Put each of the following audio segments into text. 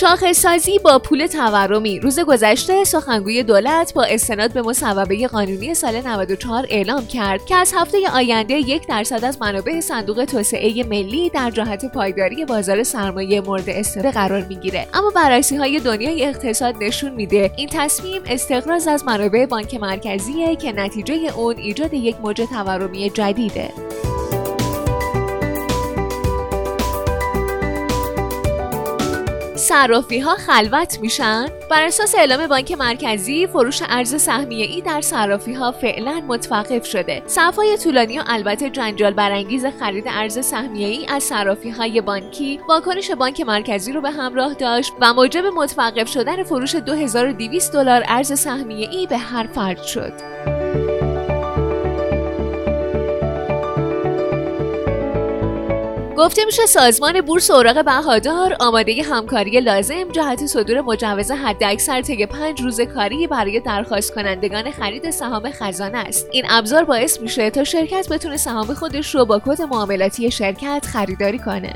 شاخص سازی با پول تورمی. روز گذشته سخنگوی دولت با استناد به مصوبه قانونی سال 94 اعلام کرد که از هفته آینده یک درصد از منابع صندوق توسعه ملی در جهت پایداری بازار سرمایه مورد استفاده قرار می‌گیره. اما بررسی های دنیای اقتصاد نشون میده این تصمیم استقراض از منابع بانک مرکزیه که نتیجه اون ایجاد یک موج تورمی جدیده. صرافی ها خلوت میشن؟ بر اساس اعلام بانک مرکزی فروش ارز سهمیه ای در صرافی ها فعلا متوقف شده. صفای طولانی و البته جنجال برانگیز خرید ارز سهمیه ای از صرافی های بانکی واکنش بانک مرکزی رو به همراه داشت و موجب متوقف شدن فروش 2200 دلار ارز سهمیه ای به هر فرد شد. گفته میشه سازمان بورس اوراق بهادار آماده همکاری لازم جهت صدور مجوز حداکثر طی پنج روز کاری برای درخواست کنندگان خرید سهام خزانه است. این ابزار باعث میشه تا شرکت بتونه سهام خودش رو با کد معاملاتی شرکت خریداری کنه.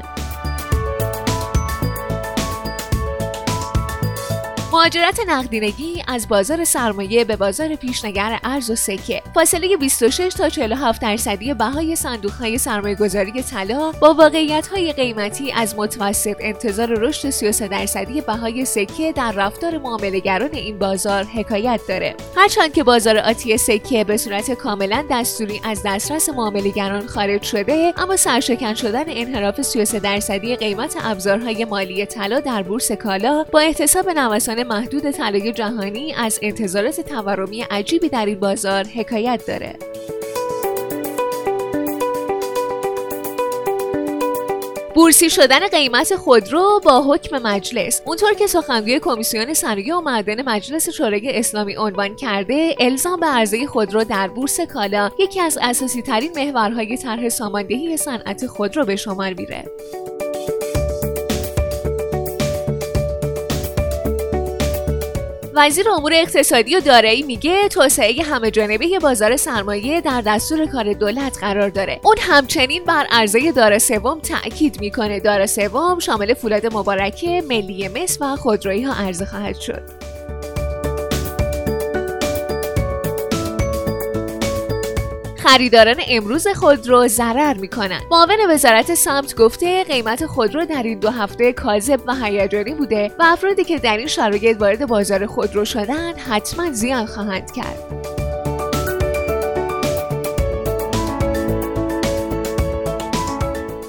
مهاجرت نقدینگی از بازار سرمایه به بازار پیشنگر ارز و سکه. فاصله 26 تا 47 درصدی بهای صندوق های سرمایه گذاری طلا با واقعیت های قیمتی از متوسط انتظار رشد 33 درصدی بهای سکه در رفتار معاملهگران این بازار حکایت داره. هرچند که بازار آتی سکه به صورت کاملا دستوری از دسترس معاملهگران خارج شده اما سرشکن شدن انحراف 33 درصدی قیمت ابزارهای مالی طلا در بورس کالا با احتساب نوسان محدود طلای جهانی از انتظارات تورمی عجیبی در این بازار حکایت داره. بورسی شدن قیمت خودرو با حکم مجلس اونطور که سخنگوی کمیسیون صنایع و معدن مجلس شورای اسلامی عنوان کرده الزام به عرضه خودرو در بورس کالا یکی از اساسی ترین محورهای طرح ساماندهی صنعت خودرو به شمار میره وزیر امور اقتصادی و دارایی میگه توسعه همه جانبه بازار سرمایه در دستور کار دولت قرار داره. اون همچنین بر عرضه دار سوم تاکید می‌کنه. دار سوم شامل فولاد مبارکه ملی مس و خودرویی ها عرضه خواهد شد. خریداران امروز خودرو ضرر می‌کنند معاون وزارت سمت گفته قیمت خودرو در این دو هفته کاذب و هیجانی بوده و افرادی که در این شرایط وارد بازار خودرو شدن حتما زیان خواهند کرد.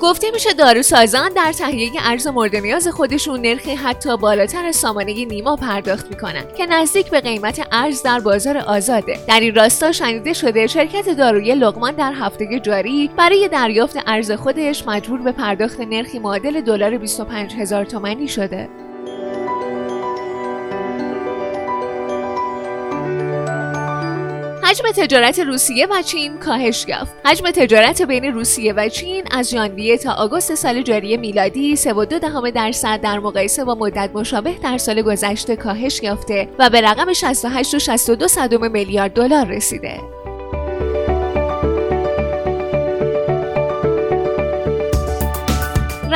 گفته میشه داروسازان در تهیه ارز مورد نیاز خودشون نرخی حتی بالاتر از سامانه نیما پرداخت می‌کنن که نزدیک به قیمت ارز در بازار آزاده. در این راستا شنیده شده شرکت دارویی لقمان در هفته جاری برای دریافت ارز خودش مجبور به پرداخت نرخی معادل دلار 25 هزار تومانی شده. حجم تجارت روسیه و چین کاهش یافت. حجم تجارت بین روسیه و چین از ژانویه تا آگوست سال جاری میلادی 3.2 درصد در مقایسه با مدت مشابه در سال گذشته کاهش یافته و به رقم 68.62 میلیارد دلار رسیده.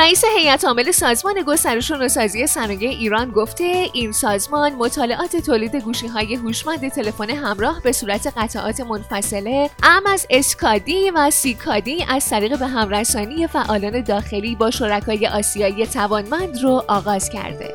رئیس هیئت عامل سازمان گسترش و نوسازی صنایع ایران گفته این سازمان مطالعات تولید گوشی های هوشمند تلفن همراه به صورت قطعات منفصله ام از اسکادی و سیکادی از طریق به همرسانی فعالان داخلی با شرکای آسیایی توانمند رو آغاز کرده.